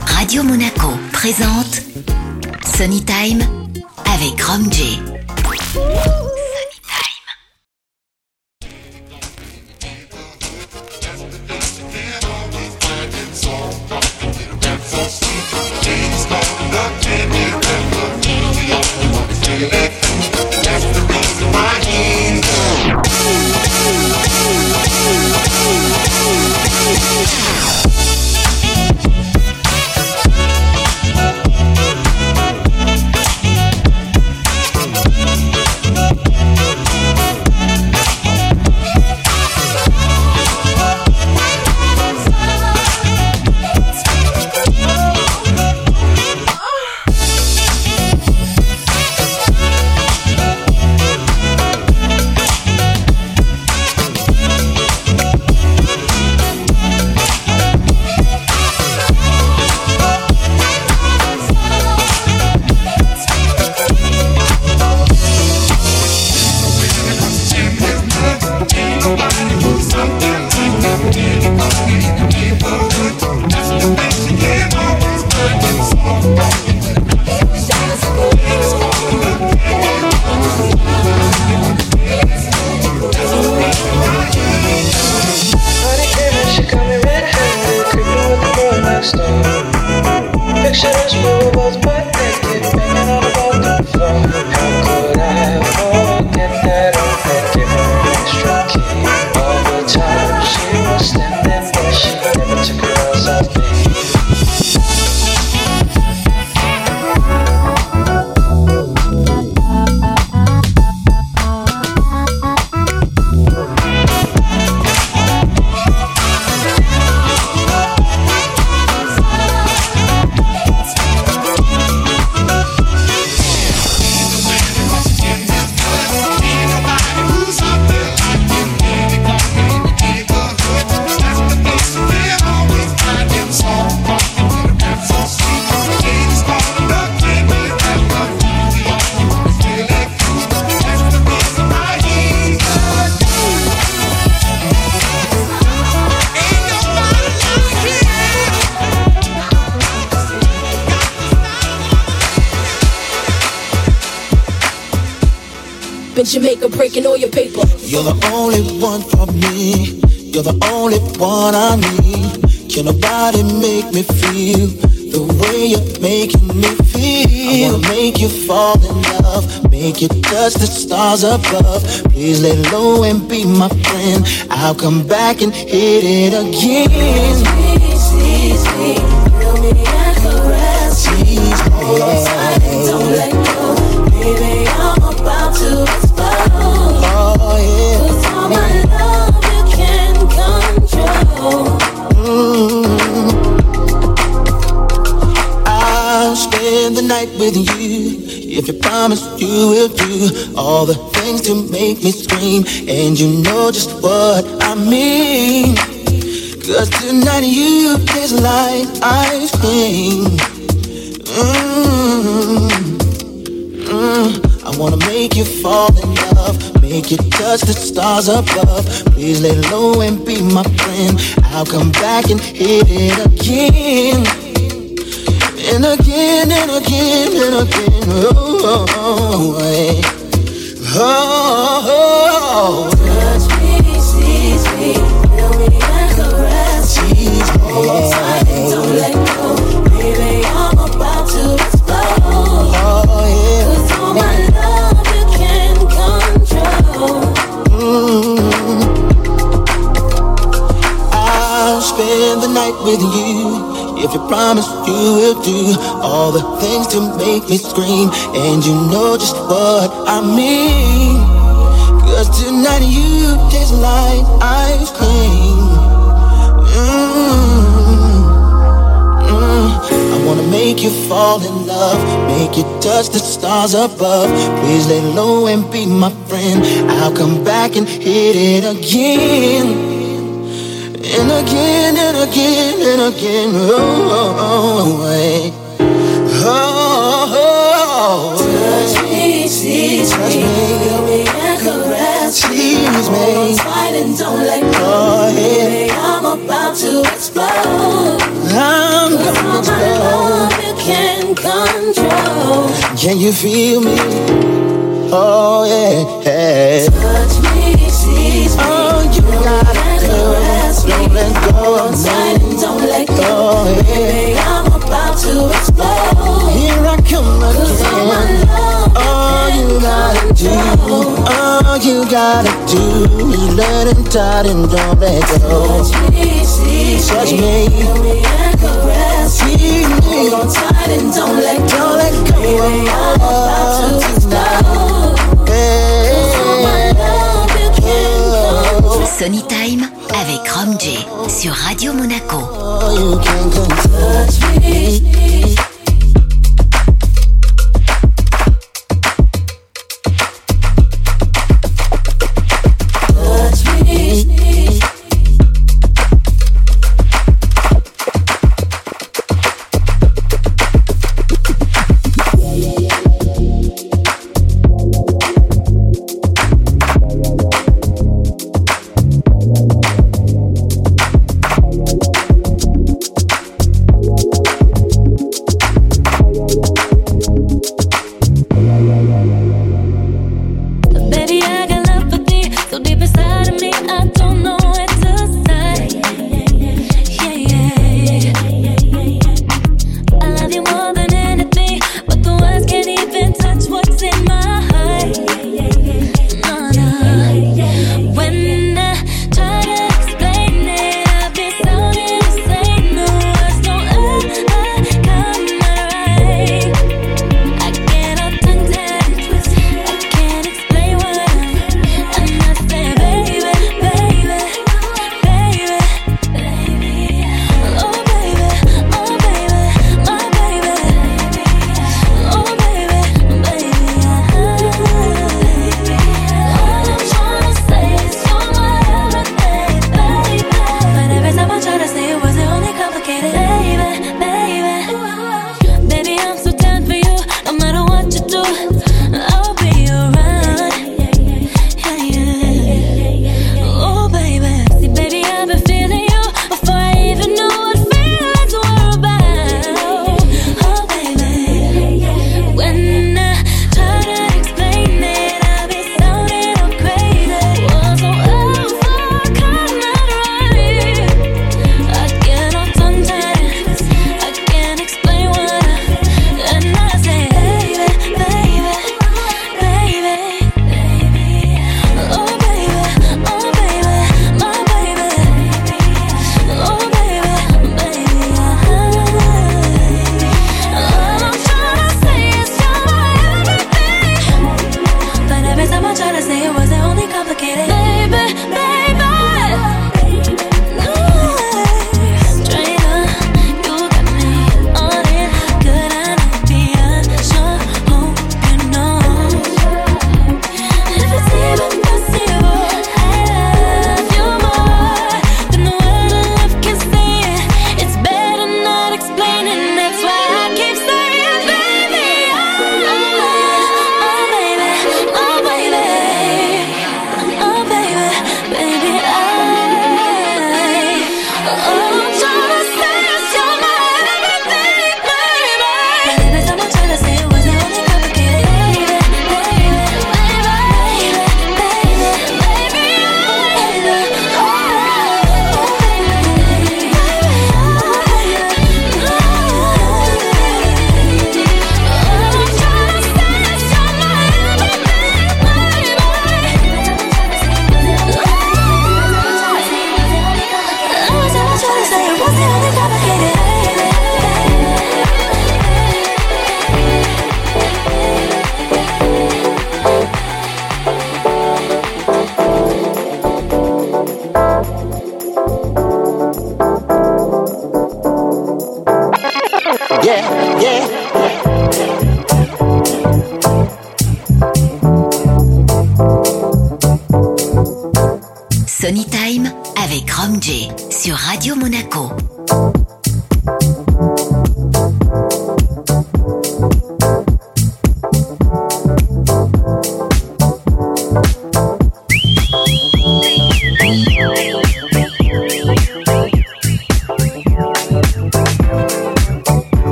Radio Monaco présente Sunny Time avec Rom. Jamaica breaking all your paper. You're the only one for me. You're the only one I need. Can nobody make me feel the way you're making me feel? I wanna make you fall in love, make you touch the stars above. Please lay low and be my friend. I'll come back and hit it again. Squeeze me, feel me and caress. Tease Hold with you if you promise you will do all the things to make me scream. And you know just what I mean. Cause tonight you taste like ice cream. Mm, mm. I wanna make you fall in love, make you touch the stars above. Please lay low and be my friend. I'll come back and hit it again. And again and again and again. Oh, oh, oh, eh. oh, oh, Touch me, squeeze me, feel me me. tight don't let go. Baby, I'm about to explode. Oh, all my love you can't control. I'll spend the night with you. If you promise you will do all the things to make me scream, and you know just what I mean. Cause tonight you taste like ice cream. Mm, mm. I wanna make you fall in love, make you touch the stars above. Please lay low and be my friend. I'll come back and hit it again. And again and again and again, oh, wait. Oh, oh, oh, touch me, tease me, feel me and caress me. Hold on tight and don't let go. Oh, yeah. I'm about to explode. I'm gonna all explode. my love you can control. Can you feel me? Oh yeah. Touch me, tease me. Oh, you got it let go. Tonight and don't let go. Baby, I'm about to explode. Here I come again. All you gotta do, all you gotta do is let it out and don't let go. Touch me, touch me, me, feel me, and caress me. Hold on tight and don't let go. Time avec Rom J sur Radio Monaco.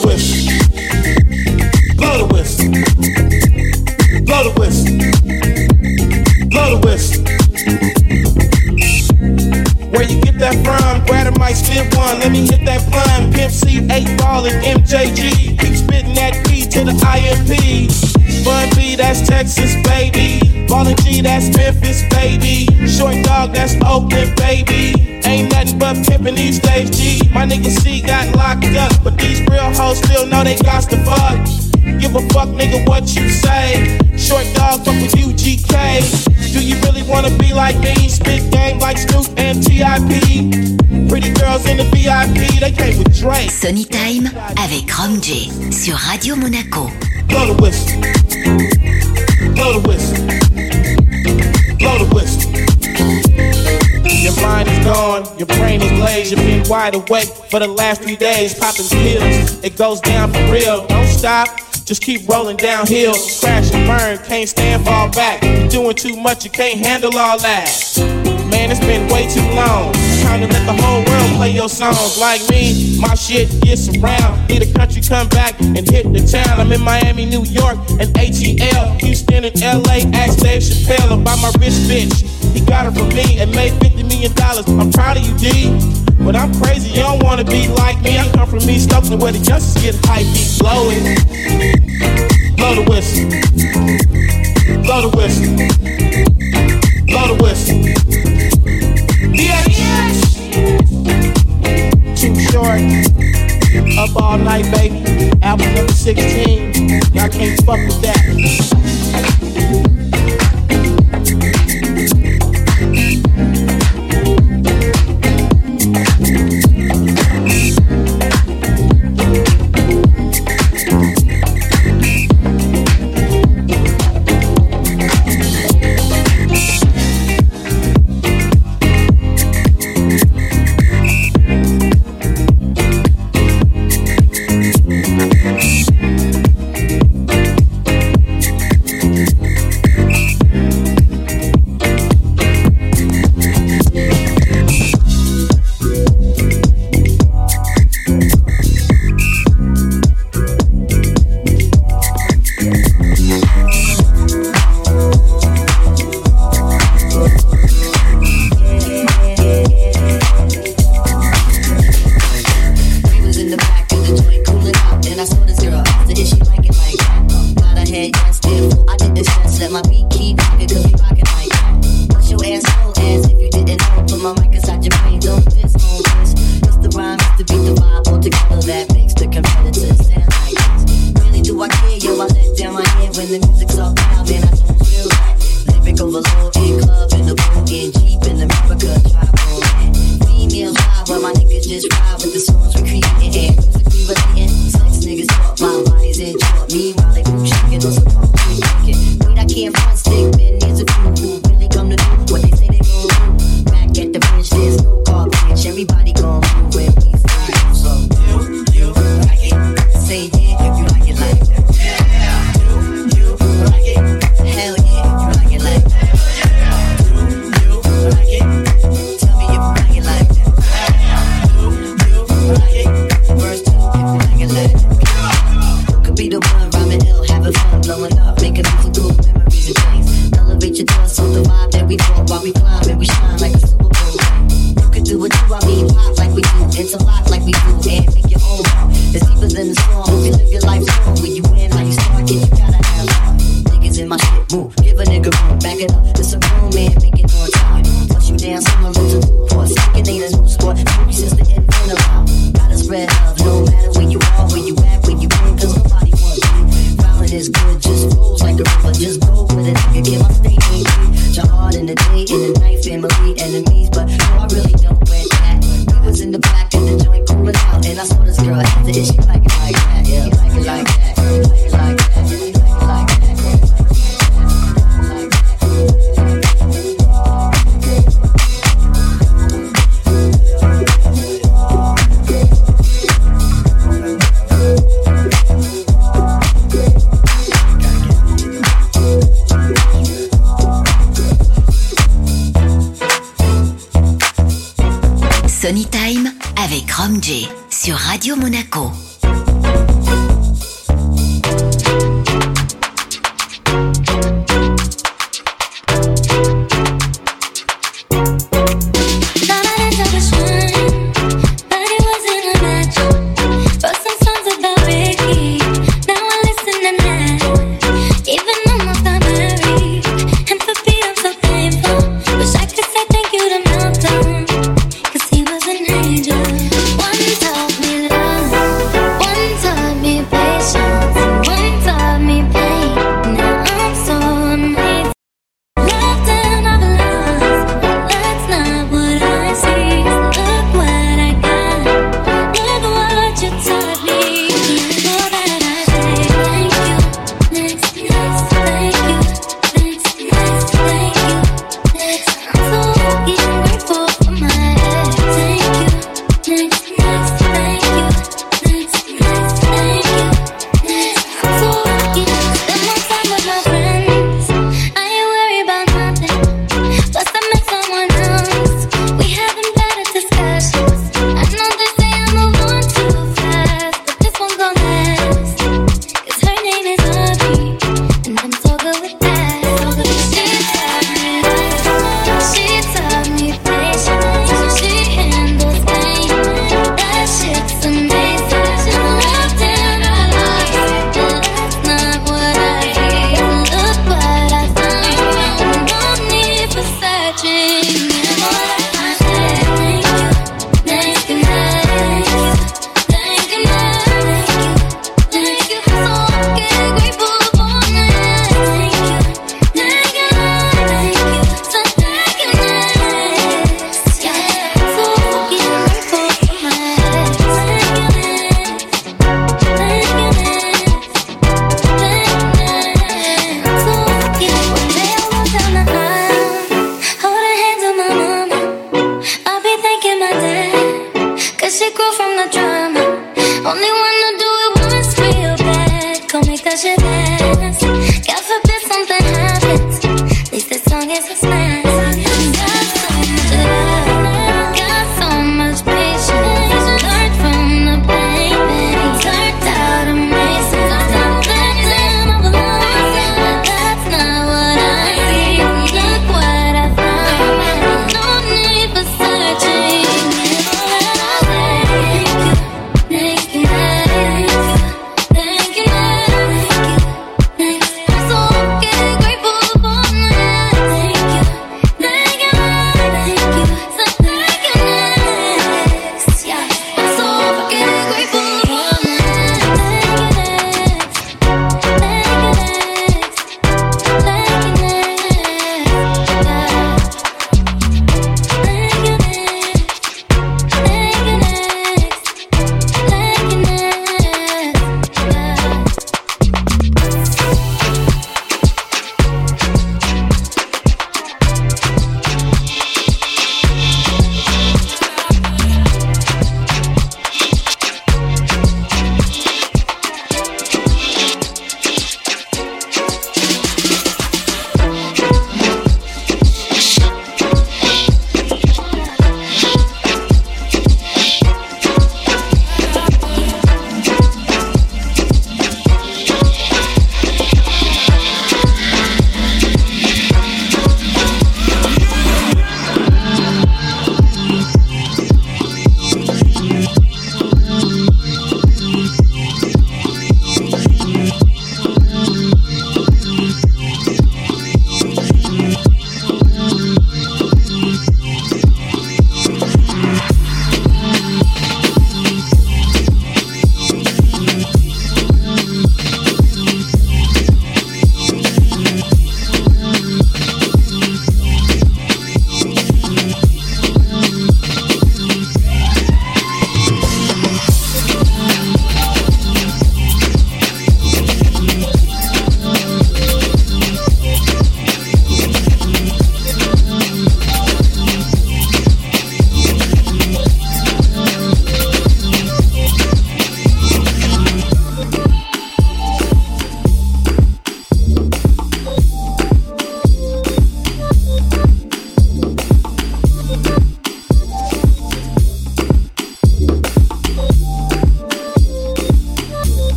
The whistle. Blow the whistle. Blow the whistle. Blow the whistle. Where you get that from? Grab a mic, spit one. Let me hit that blunt. Pimp C, 8 ball and MJG. Keep spitting that P to the IMP. Bun B, that's Texas, baby. Ballin' G, that's Memphis, baby. Short dog, that's Oakland, baby. Ain't nothing but pimpin' these days, G. My nigga C got locked up, but these real hoes still know they got to fuck. Give a fuck, nigga, what you say. Short dog, fuck with UGK. Do you really wanna be like me? Spit game like Snoop and TIP. Pretty girls in the VIP, they came with Drake. Sunny Time avec Rom J sur Radio Monaco. Blow the whistle. Blow the whistle. Blow the whistle. Your mind is gone, your brain is glazed, you've been wide awake for the last three days, popping pills. It goes down for real. Don't stop, just keep rolling downhill. Crash and burn, can't stand, fall back. You're doing too much, you can't handle all that. Man, it's been way too long. Time to let the whole world play your songs. Like me, my shit gets around. Need a country come back and hit the town. I'm in Miami, New York, and ATL. Houston and LA, ask Dave Chappelle about my rich bitch. He got her from me and made 50 million dollars. I'm proud of you, D. But I'm crazy, you don't wanna be like me. I come from East Oakland where the youngsters get hype, beat blow it. Blow the whistle. Blow the whistle. Blow the whistle. Yes. Too short. Up all night, baby. Album number 16. Y'all can't fuck with that.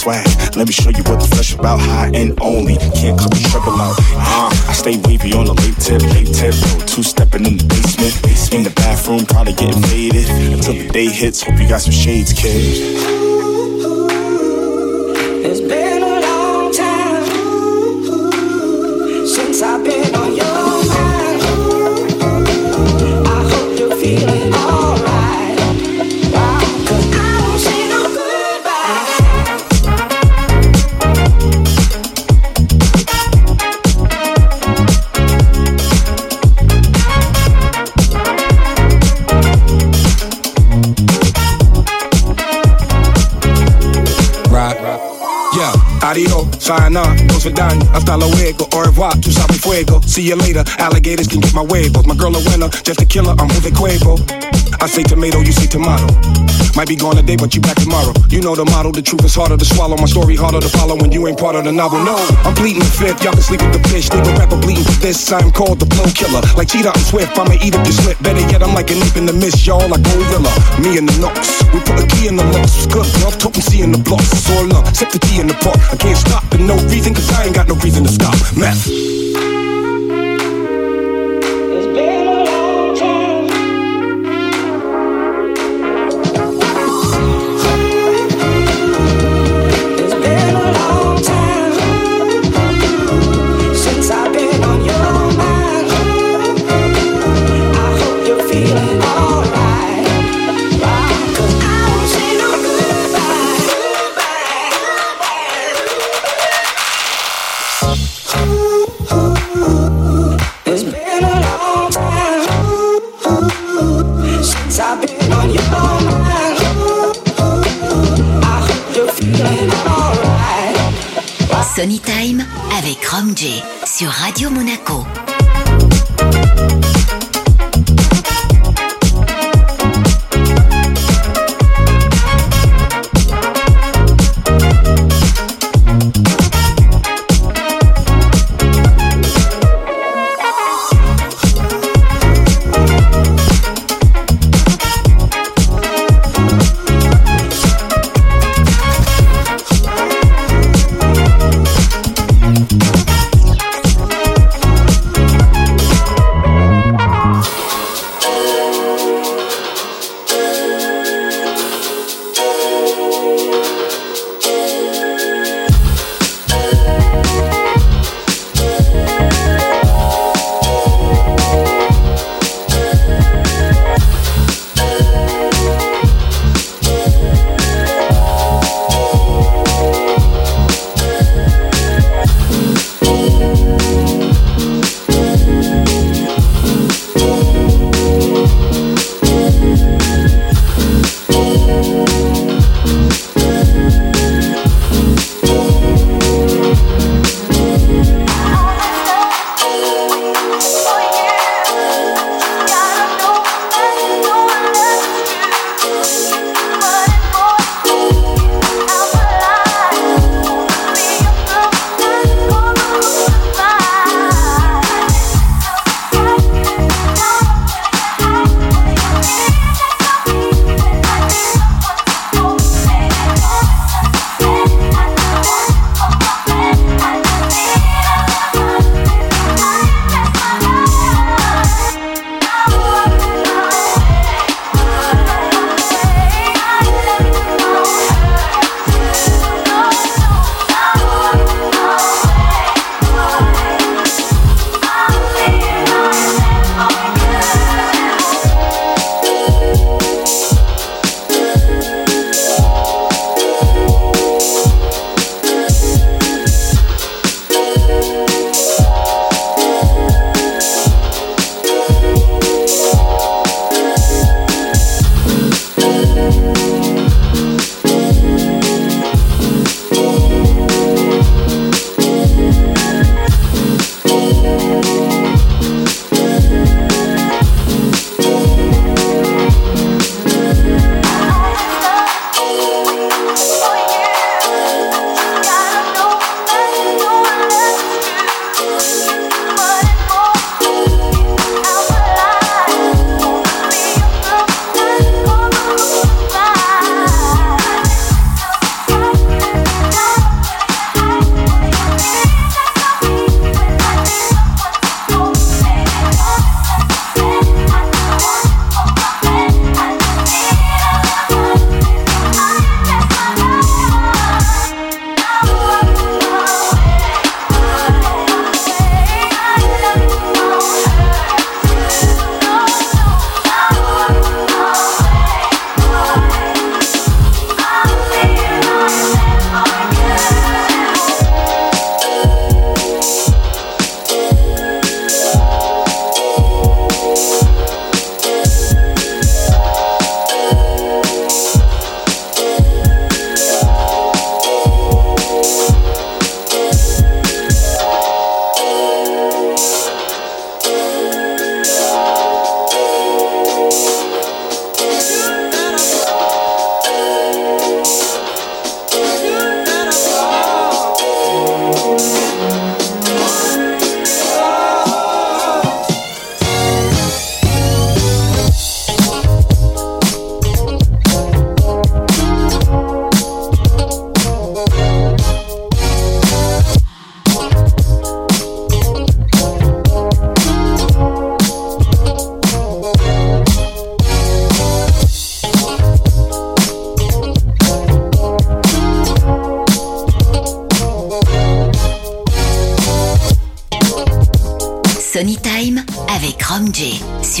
Swag. Let me show you what the fresh about. High and only. Can't cut the treble out. Uh, I stay wavy on the late tip, late tip. Two stepping in the basement. In the bathroom, probably getting faded. Until the day hits, hope you got some shades, kid. Hasta luego, au revoir, tu sabes fuego. See you later, alligators can get my way, huevos. My girl a winner, just a killer, I'm moving quavo. I say tomato, you say tomato. Might be gone today, but you back tomorrow. You know the model, the truth is harder to swallow. My story harder to follow when you ain't part of the novel. No, I'm bleeding the fifth. Y'all can sleep with the fish. Leave a rapper bleeding for this. I'm called the blow killer. Like cheetah, I'm swift. I'ma eat up your slip. Better yet, I'm like an imp in the mist, y'all. Like gorilla. Me and the nooks. We put a key in the locks. Good love, token C in the blocks. It's all love. Set the key in the park. I can't stop for no reason, cause I ain't got no reason to stop. Meth.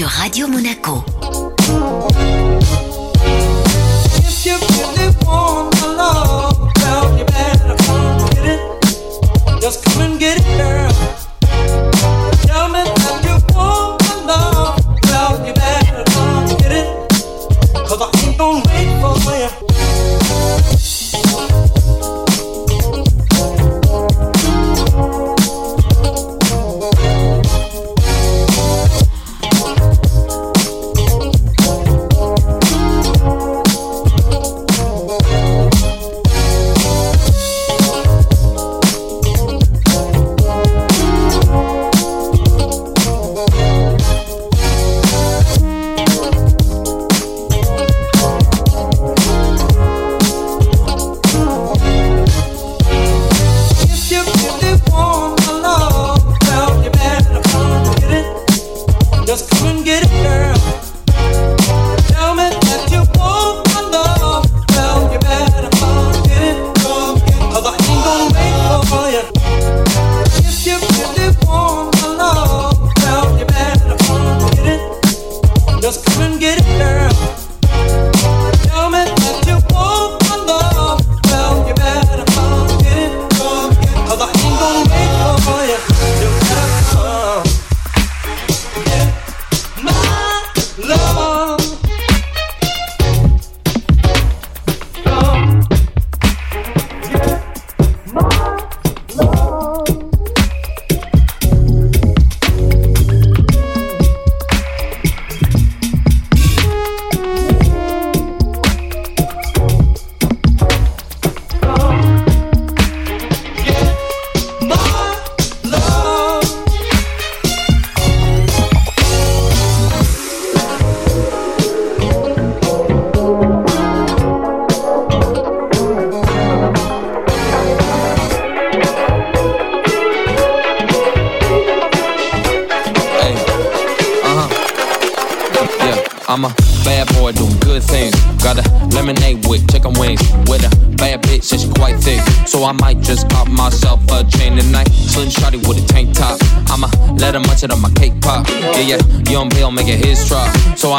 Radio Monaco.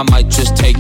I might just take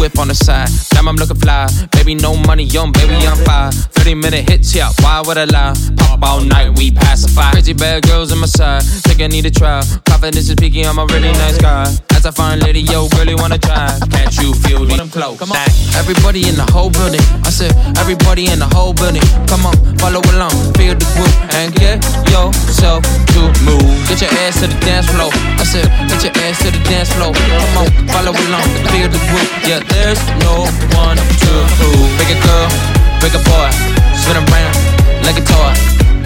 whip on the side, now I'm looking fly. Baby, no money, young baby, I'm fine. 30 minute hits, yeah, why would I lie? Pop all night, we pacify. Crazy bad girls on my side, think I need a try. Confidence is peaking, I'm a really nice guy. As I find lady, yo, really wanna try. Can't you feel the close? Come on. Everybody in the whole building. I said, everybody in the whole building. Come on, follow along, Get your ass to the dance floor. I said, get your ass to the dance floor. Come on, follow along, feel the groove. Yeah, there's no one to prove. A girl, big a boy, spin around like a toy.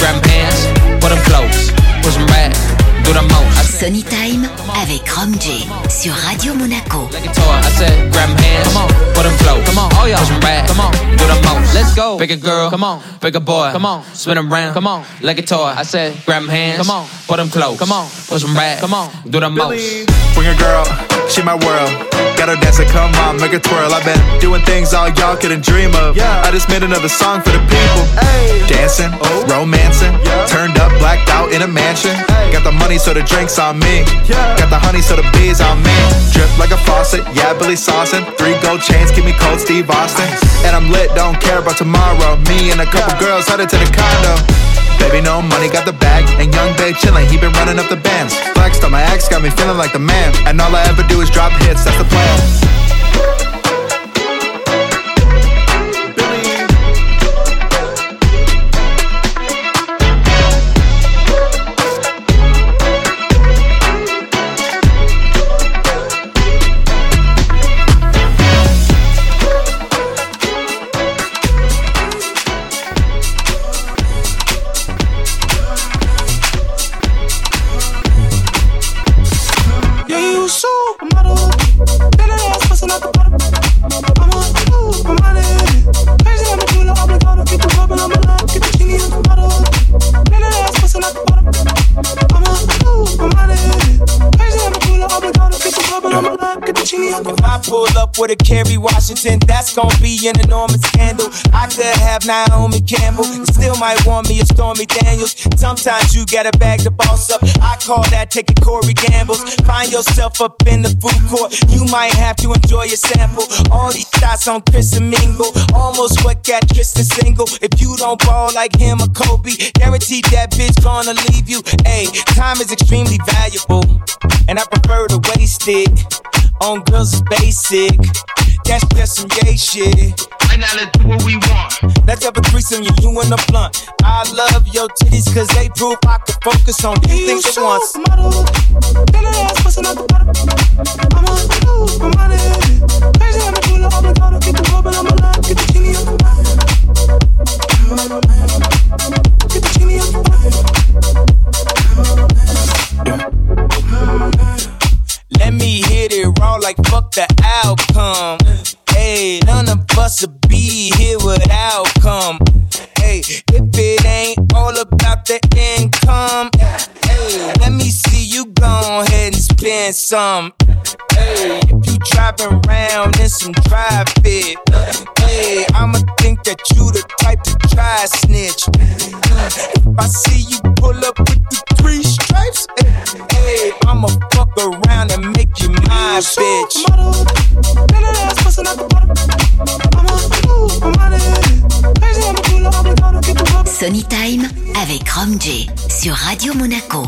Grab hands, put 'em close, push 'em back, do the most. I said, Sunny Time avec Rom J sur Radio Monaco. like a toy. I said, grab 'em hands, come on, put 'em close, come on, oh yeah, push 'em back, come on, do the most. Let's go. Big a girl, come on, big a boy, come on, spin 'em round, come on, like a toy. I said, grab 'em hands, come on, put 'em close, come on, push 'em back, come on, do the most. Bring a girl, she my world. Got her dancing, come on, make her twirl. I've been doing things all y'all couldn't dream of. Yeah. I just made another song for the people. Dancing, oh. romancing, turned up, blacked out in a mansion. Got the money, so the drinks on me. Got the honey, so the bees on me. Drip like a faucet, yeah, Billy Saucin. Three gold chains, keep me cold, Steve Austin. And I'm lit, don't care about tomorrow. Me and a couple girls headed to the condo. Baby, no money, got the bag. And young babe chillin', he been running up the bands. Flexed on my ex, got me feeling like the man. And all I ever do is drop hits, that's the plan. Yeah, If I pull up with a Kerry Washington, that's gonna be an enormous scandal. I could have Naomi Campbell, still might want me a Stormy Daniels. Sometimes you gotta bag the boss up. I call that taking Corey Gambles. Find yourself up in the food court, you might have to enjoy a sample. All these shots on Chris and Mingle, almost what got Tristan single. If you don't ball like him or Kobe, guaranteed that bitch gonna leave you. Hey, time is extremely valuable, and I prefer to waste it on girls is basic. That's just some gay shit. And now let's do what we want. Let's have a threesome, you, you and the blunt. I love your titties cause they prove I can focus on two Yeah, you things at once. supermodel. Been an ass bustin' out the bottom. I'm a supermodel. Crazy, I'm a jeweler, obligado. Get the rub and I'm a love. Get the genie in the bottle. Get the genie in the Let me hit it raw like fuck the outcome. Hey, none of us will be here without come. Hey, if it ain't all about the income, hey, let me see you go ahead and spend some. Hey, if you driving around in some fit, hey, I'ma think that you the type to try snitch. If I see you pull up with the three stripes, hey, I'ma fuck around and make you my bitch. Bustin' out the bottom. I'm a. Crazy, I'm a jeweler, obligado. Get the rub Sony Time avec Rom J sur Radio Monaco.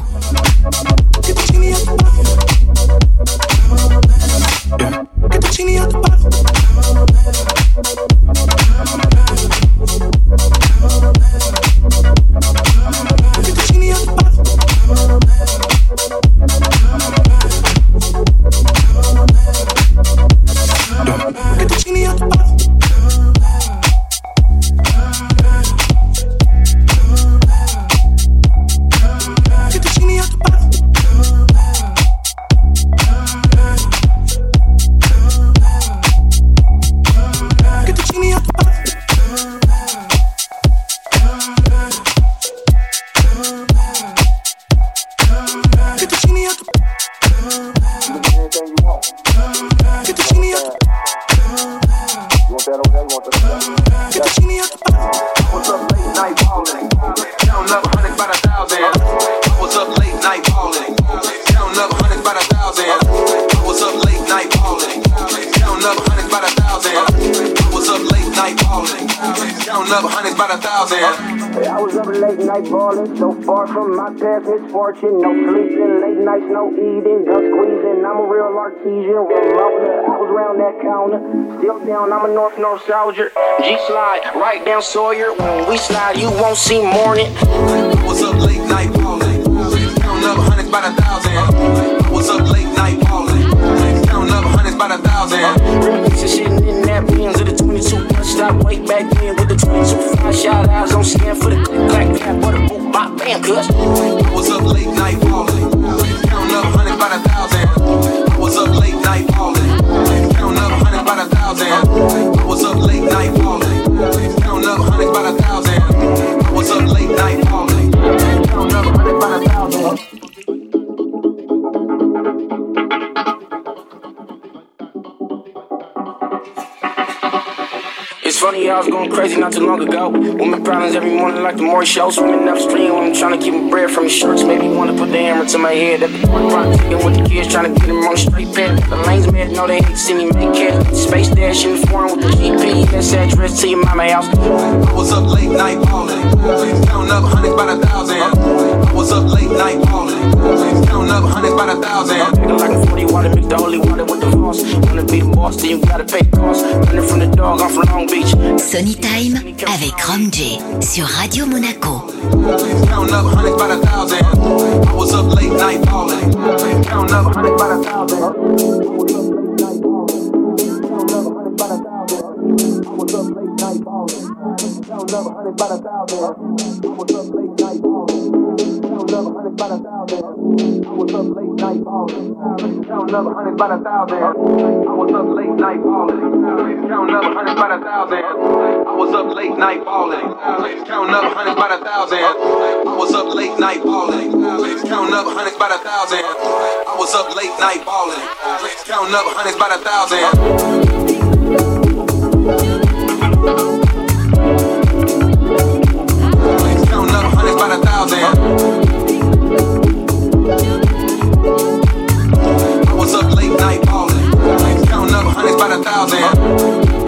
Still down. I'm a North North soldier. G slide right down Sawyer. When we slide, you won't see morning. What's up late night ballin'? Counting up hundreds by the thousand. What's up late night ballin'? Counting up hundreds by the thousand. Remixing in that of the 22 bus stop. Way back then with the 22 five shot eyes on scan for the click clack clap. What a boom bop bam, cuz. What's up late night ballin'? Counting up I was going crazy not too long ago. Women problems every morning like the Maury show. Swimming upstream when I'm trying to keep my bread from his shorts. Maybe want to put the hammer to my head at the point. With the kids, trying to get them on the straight path. The lanes mad, know they hate see me make it. Space dash in the foreign with the GPS address to your mama house. What's up late night ballin'? Counting up hundreds by the thousand. What's up late night ballin'? Counting up hundreds by the thousand. Nigga like a 40 water, mix the holy water with the boss. Wanna be the boss, then you gotta pay the cost. Running from the dog, I'm from Long Beach. Sony Time avec Rom J sur Radio Monaco. Counting up hundreds by the thousand. What's up late night? Counting up hundreds by the thousand. Counting up hundreds by the thousand. I was up late night ballin'. Counting up hundreds by the thousand. I was up late night ballin'. Counting up hundreds by the thousand. I was up late night ballin'. Counting up hundreds by the thousand. I was up late night ballin'. Counting up hundreds by the thousand. Counting up hundreds by the thousand. By thousand.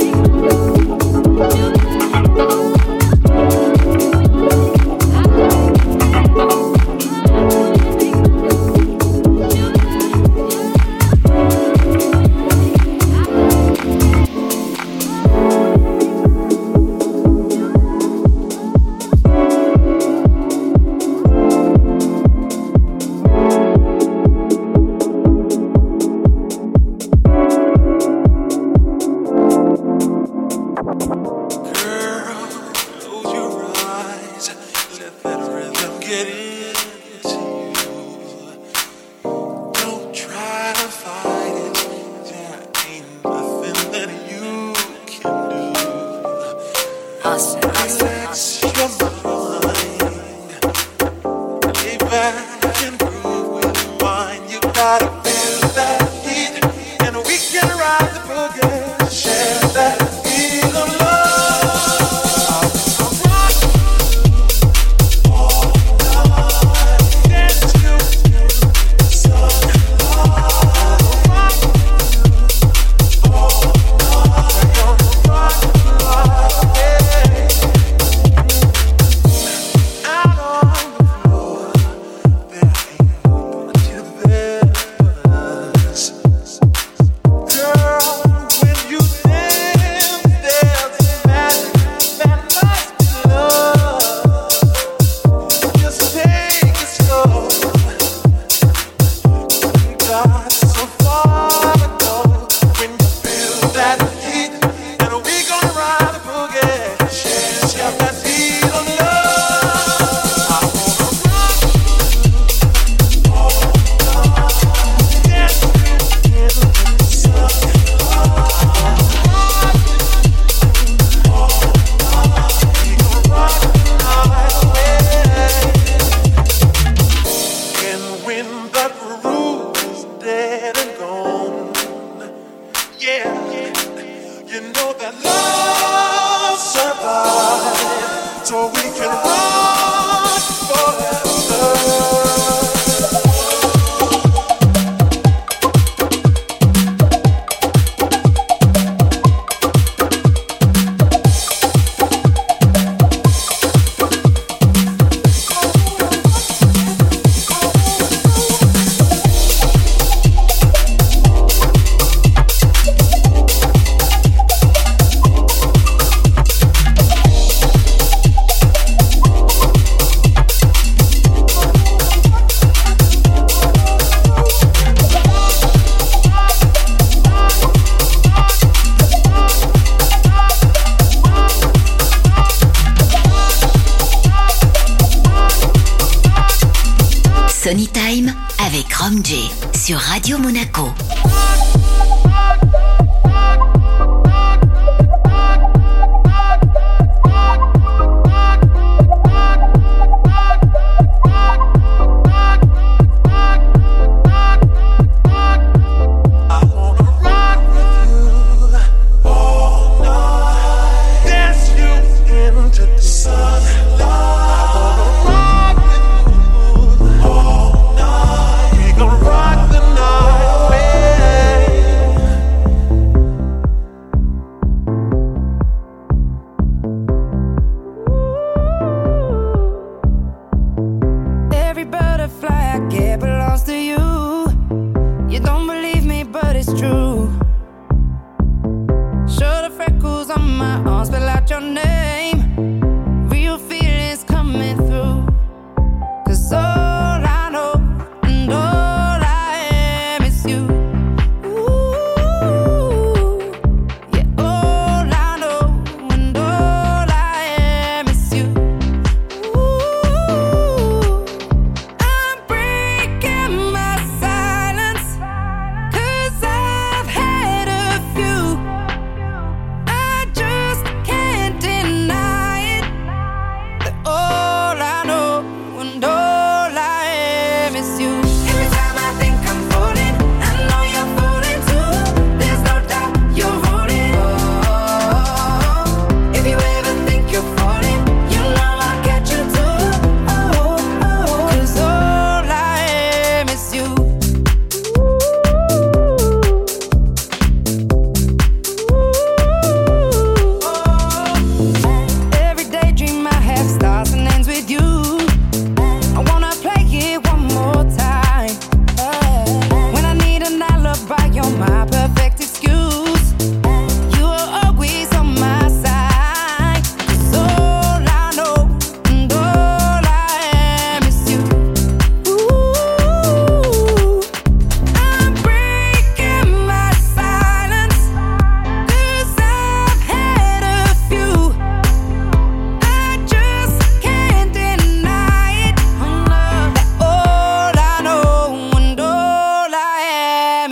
true. Show the freckles on my arms, spell out your name.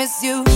was you.